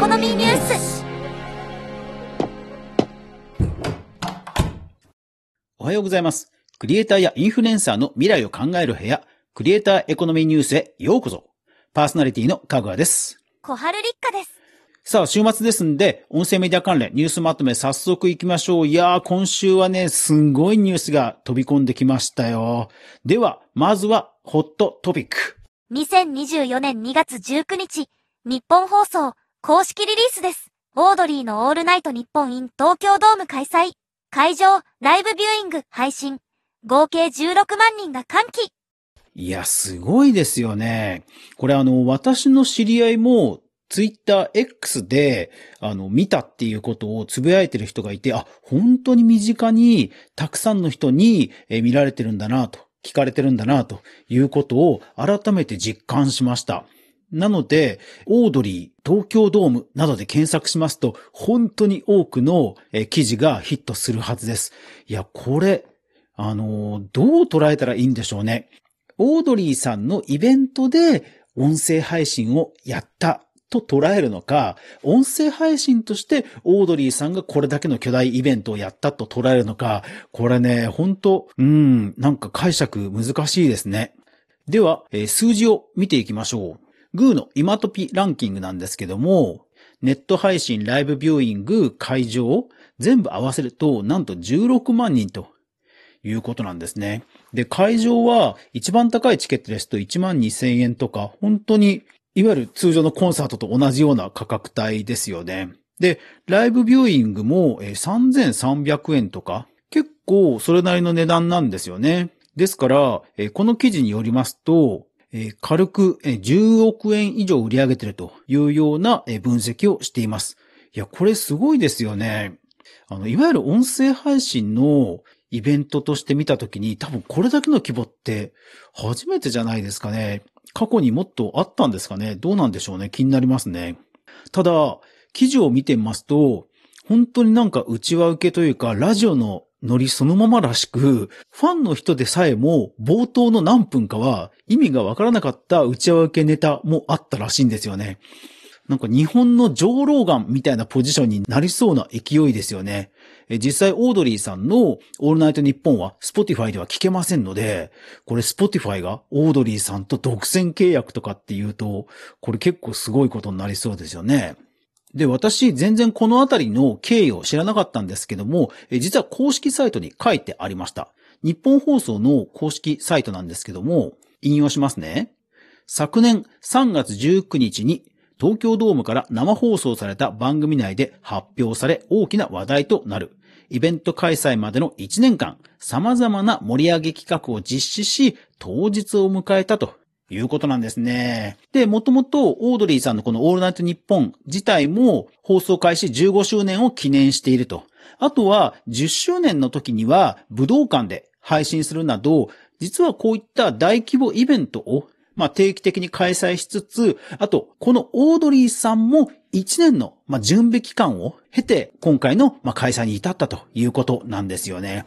コノミーニュースおはようございます。クリエイターやインフルエンサーの未来を考える部屋、クリエイターエコノミーニュースへようこそ。パーソナリティのかぐわです。小春立花です。さあ、週末ですんで、音声メディア関連ニュースまとめ早速行きましょう。いやー、今週はね、すんごいニュースが飛び込んできましたよ。では、まずは、ホットトピック。2024年2月19日、日本放送公式リリースです。オードリーのオールナイト日本 in 東京ドーム開催。会場、ライブビューイング、配信。合計16万人が歓喜。いや、すごいですよね。これあの、私の知り合いも、ツイッター X で、あの、見たっていうことをつぶやいてる人がいて、あ、本当に身近に、たくさんの人にえ見られてるんだなと、聞かれてるんだなということを改めて実感しました。なので、オードリー、東京ドームなどで検索しますと、本当に多くの記事がヒットするはずです。いや、これ、あのどう捉えたらいいんでしょうね。オードリーさんのイベントで音声配信をやったと捉えるのか、音声配信としてオードリーさんがこれだけの巨大イベントをやったと捉えるのか、これね、本当うん、なんか解釈難しいですね。では、数字を見ていきましょう。グーの今トピランキングなんですけども、ネット配信、ライブビューイング、会場、全部合わせると、なんと16万人ということなんですね。で、会場は一番高いチケットですと1万2000円とか、本当に、いわゆる通常のコンサートと同じような価格帯ですよね。で、ライブビューイングも3300円とか、結構それなりの値段なんですよね。ですから、この記事によりますと、え軽く10億円以上売り上げてるというような分析をしています。いや、これすごいですよね。あの、いわゆる音声配信のイベントとして見たときに、多分これだけの規模って初めてじゃないですかね。過去にもっとあったんですかね。どうなんでしょうね。気になりますね。ただ、記事を見てみますと、本当になんか内輪受けというか、ラジオのノリそのままらしく、ファンの人でさえも冒頭の何分かは意味がわからなかった内輪受けネタもあったらしいんですよね。なんか日本のジョー・ローガンみたいなポジションになりそうな勢いですよね。実際、オードリーさんのオールナイトニッポンは、 Spotify では聞けませんので、これ Spotify がオードリーさんと独占契約とかっていうと、これ結構すごいことになりそうですよね。で、私、全然このあたりの経緯を知らなかったんですけども、実は公式サイトに書いてありました。日本放送の公式サイトなんですけども、引用しますね。昨年3月19日に東京ドームから生放送された番組内で発表され大きな話題となる。イベント開催までの1年間、様々な盛り上げ企画を実施し、当日を迎えたということなんですね。で、もともとオードリーさんのこのオールナイトニッポン自体も放送開始15周年を記念していると。あとは10周年の時には武道館で配信するなど、実はこういった大規模イベントをまあ、定期的に開催しつつ、あと、このオードリーさんも1年の、まあ、準備期間を経て、今回の、まあ、開催に至ったということなんですよね。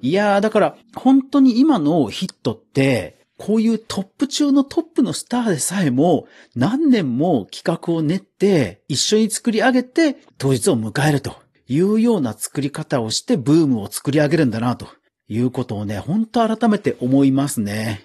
いやー、だから、本当に今のヒットって、こういうトップ中のトップのスターでさえも、何年も企画を練って、一緒に作り上げて、当日を迎えるというような作り方をして、ブームを作り上げるんだな、ということをね、本当改めて思いますね。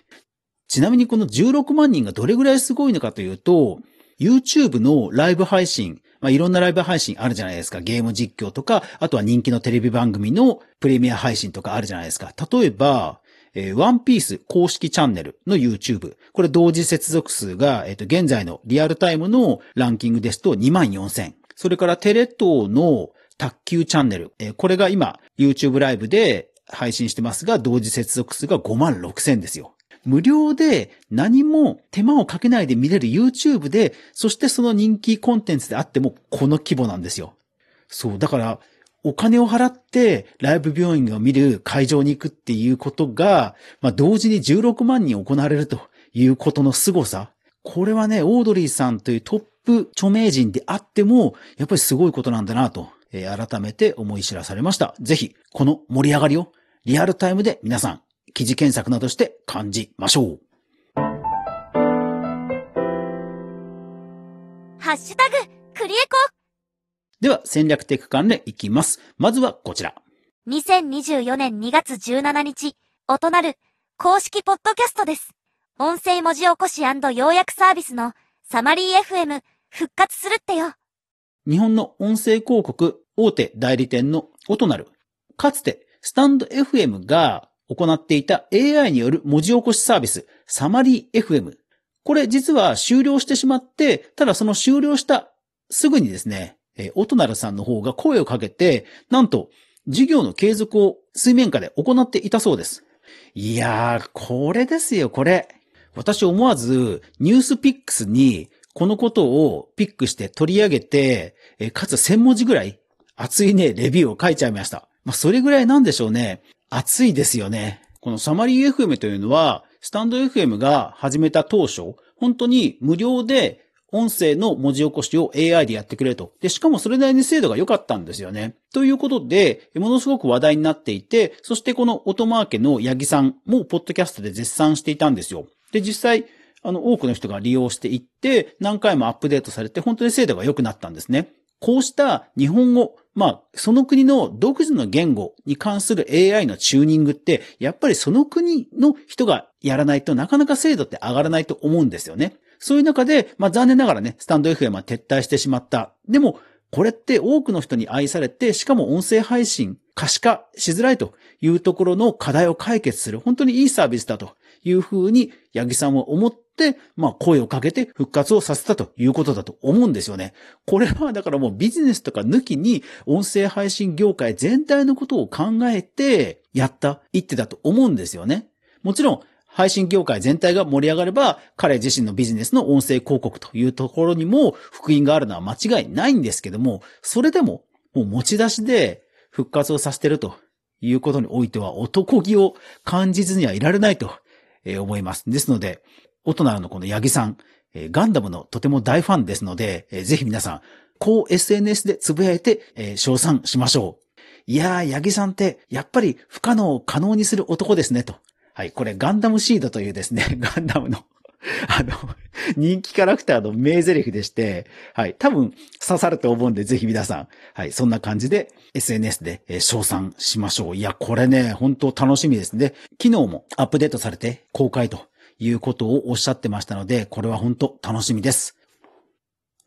ちなみにこの16万人がどれぐらいすごいのかというと、YouTube のライブ配信、まあ、いろんなライブ配信あるじゃないですか。ゲーム実況とか、あとは人気のテレビ番組のプレミア配信とかあるじゃないですか。例えば、えーワンピース公式チャンネルの YouTube。これ同時接続数が、えっ、と、現在のリアルタイムのランキングですと24,000。それからテレ東の卓球チャンネル。えーこれが今 YouTube ライブで配信してますが、同時接続数が56,000ですよ。無料で何も手間をかけないで見れる YouTube で、そしてその人気コンテンツであってもこの規模なんですよ。そう、だから、お金を払ってライブビューイングを見る会場に行くっていうことが、まあ、同時に16万人行われるということの凄さ。これはね、オードリーさんというトップ著名人であっても、やっぱりすごいことなんだなと、えー改めて思い知らされました。ぜひ、この盛り上がりをリアルタイムで皆さん、記事検索などして感じましょう。ハッシュタグ、クリエコでは、戦略テク関連いきます。まずはこちら。2024年2月17日、音なる公式ポッドキャストです。音声文字起こし要約サービスのサマリー FM 復活するってよ。日本の音声広告大手代理店の音なる。かつて、スタンド FM が行っていた AI による文字起こしサービス、サマリー FM。これ実は終了してしまって、ただその終了したすぐにですね、えー、音なるさんの方が声をかけて、なんと、事業の継続を水面下で行っていたそうです。いやー、これですよ、これ。私思わず、ニュースピックスに、このことをピックして取り上げて、えかつ1000文字ぐらい熱いね、レビューを書いちゃいました。まあ、それぐらいなんでしょうね。熱いですよね。このサマリー FM というのは、スタンド FM が始めた当初、本当に無料で音声の文字起こしを AI でやってくれと。で、しかもそれなりに精度が良かったんですよね。ということで、ものすごく話題になっていて、そしてこの音マーケの八木さんもポッドキャストで絶賛していたんですよ。で、実際、あの、多くの人が利用していって、何回もアップデートされて、本当に精度が良くなったんですね。こうした日本語、まあ、その国の独自の言語に関する AI のチューニングって、やっぱりその国の人がやらないとなかなか精度って上がらないと思うんですよね。そういう中で、まあ残念ながらね、スタンド FM は撤退してしまった。でも、これって多くの人に愛されて、しかも音声配信、可視化しづらいというところの課題を解決する、本当にいいサービスだというふうに、八木さんは思って、まあ声をかけて復活をさせたということだと思うんですよね。これはだからもうビジネスとか抜きに音声配信業界全体のことを考えてやった一手だと思うんですよね。もちろん、配信業界全体が盛り上がれば、彼自身のビジネスの音声広告というところにも福音があるのは間違いないんですけども、それでも、もう持ち出しで復活をさせてるということにおいては、男気を感じずにはいられないと思います。ですので、大人のこの八木さん、ガンダムのとても大ファンですので、ぜひ皆さん、こう SNS でつぶやいて、称賛しましょう。いやー、八木さんって、やっぱり不可能を可能にする男ですね、と。はい、これガンダムシードというですね、ガンダムの、あの、人気キャラクターの名台詞でして、はい、多分刺さると思うんで、ぜひ皆さん、はい、そんな感じで SNS で、えー、称賛しましょう。いや、これね、本当楽しみですね。昨日もアップデートされて公開ということをおっしゃってましたので、これは本当楽しみです。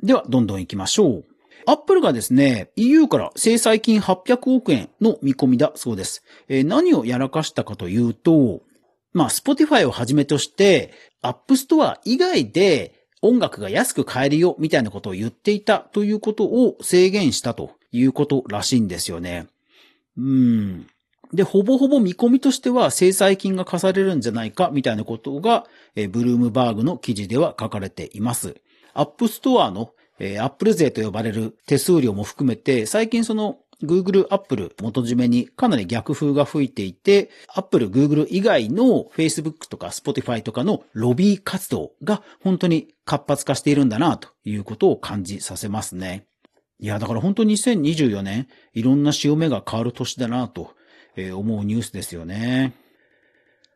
では、どんどん行きましょう。アップルがですね、EU から制裁金800億円の見込みだそうです。え、何をやらかしたかというと、まあ、Spotify をはじめとして、App Store 以外で音楽が安く買えるよみたいなことを言っていたということを制限したということらしいんですよね。うん。で、ほぼほぼ見込みとしては制裁金が課されるんじゃないかみたいなことが、えブルームバーグの記事では書かれています。App Store の、えー、Apple 税と呼ばれる手数料も含めて、最近その Google、Apple 元締めにかなり逆風が吹いていて、Apple、Google 以外の Facebook とか Spotify とかのロビー活動が本当に活発化しているんだなということを感じさせますね。いや、だから本当に2024年、いろんな潮目が変わる年だなと思うニュースですよね。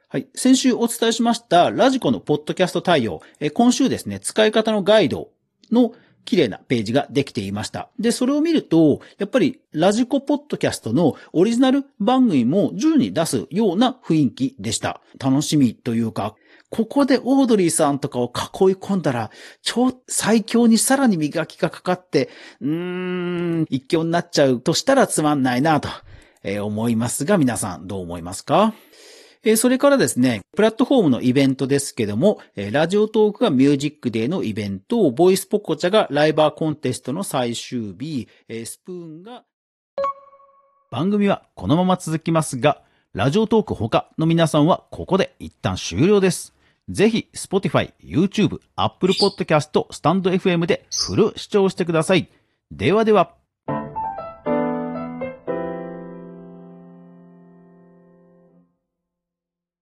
はい。先週お伝えしましたラジコのポッドキャスト対応。今週ですね、使い方のガイドの綺麗なページができていました。で、それを見ると、やっぱりラジコポッドキャストのオリジナル番組も徐々に出すような雰囲気でした。楽しみというか、ここでオードリーさんとかを囲い込んだら、超最強にさらに磨きがかかって、うーん、一強になっちゃうとしたらつまんないなと思いますが、皆さんどう思いますか？それからですね、プラットフォームのイベントですけども、ラジオトークがミュージックデーのイベント、ボイスポコチャがライバーコンテストの最終日、スプーンが、番組はこのまま続きますが、ラジオトーク他の皆さんはここで一旦終了です。ぜひ、Spotify、YouTube、Apple Podcast、スタンド FM でフル視聴してください。ではでは。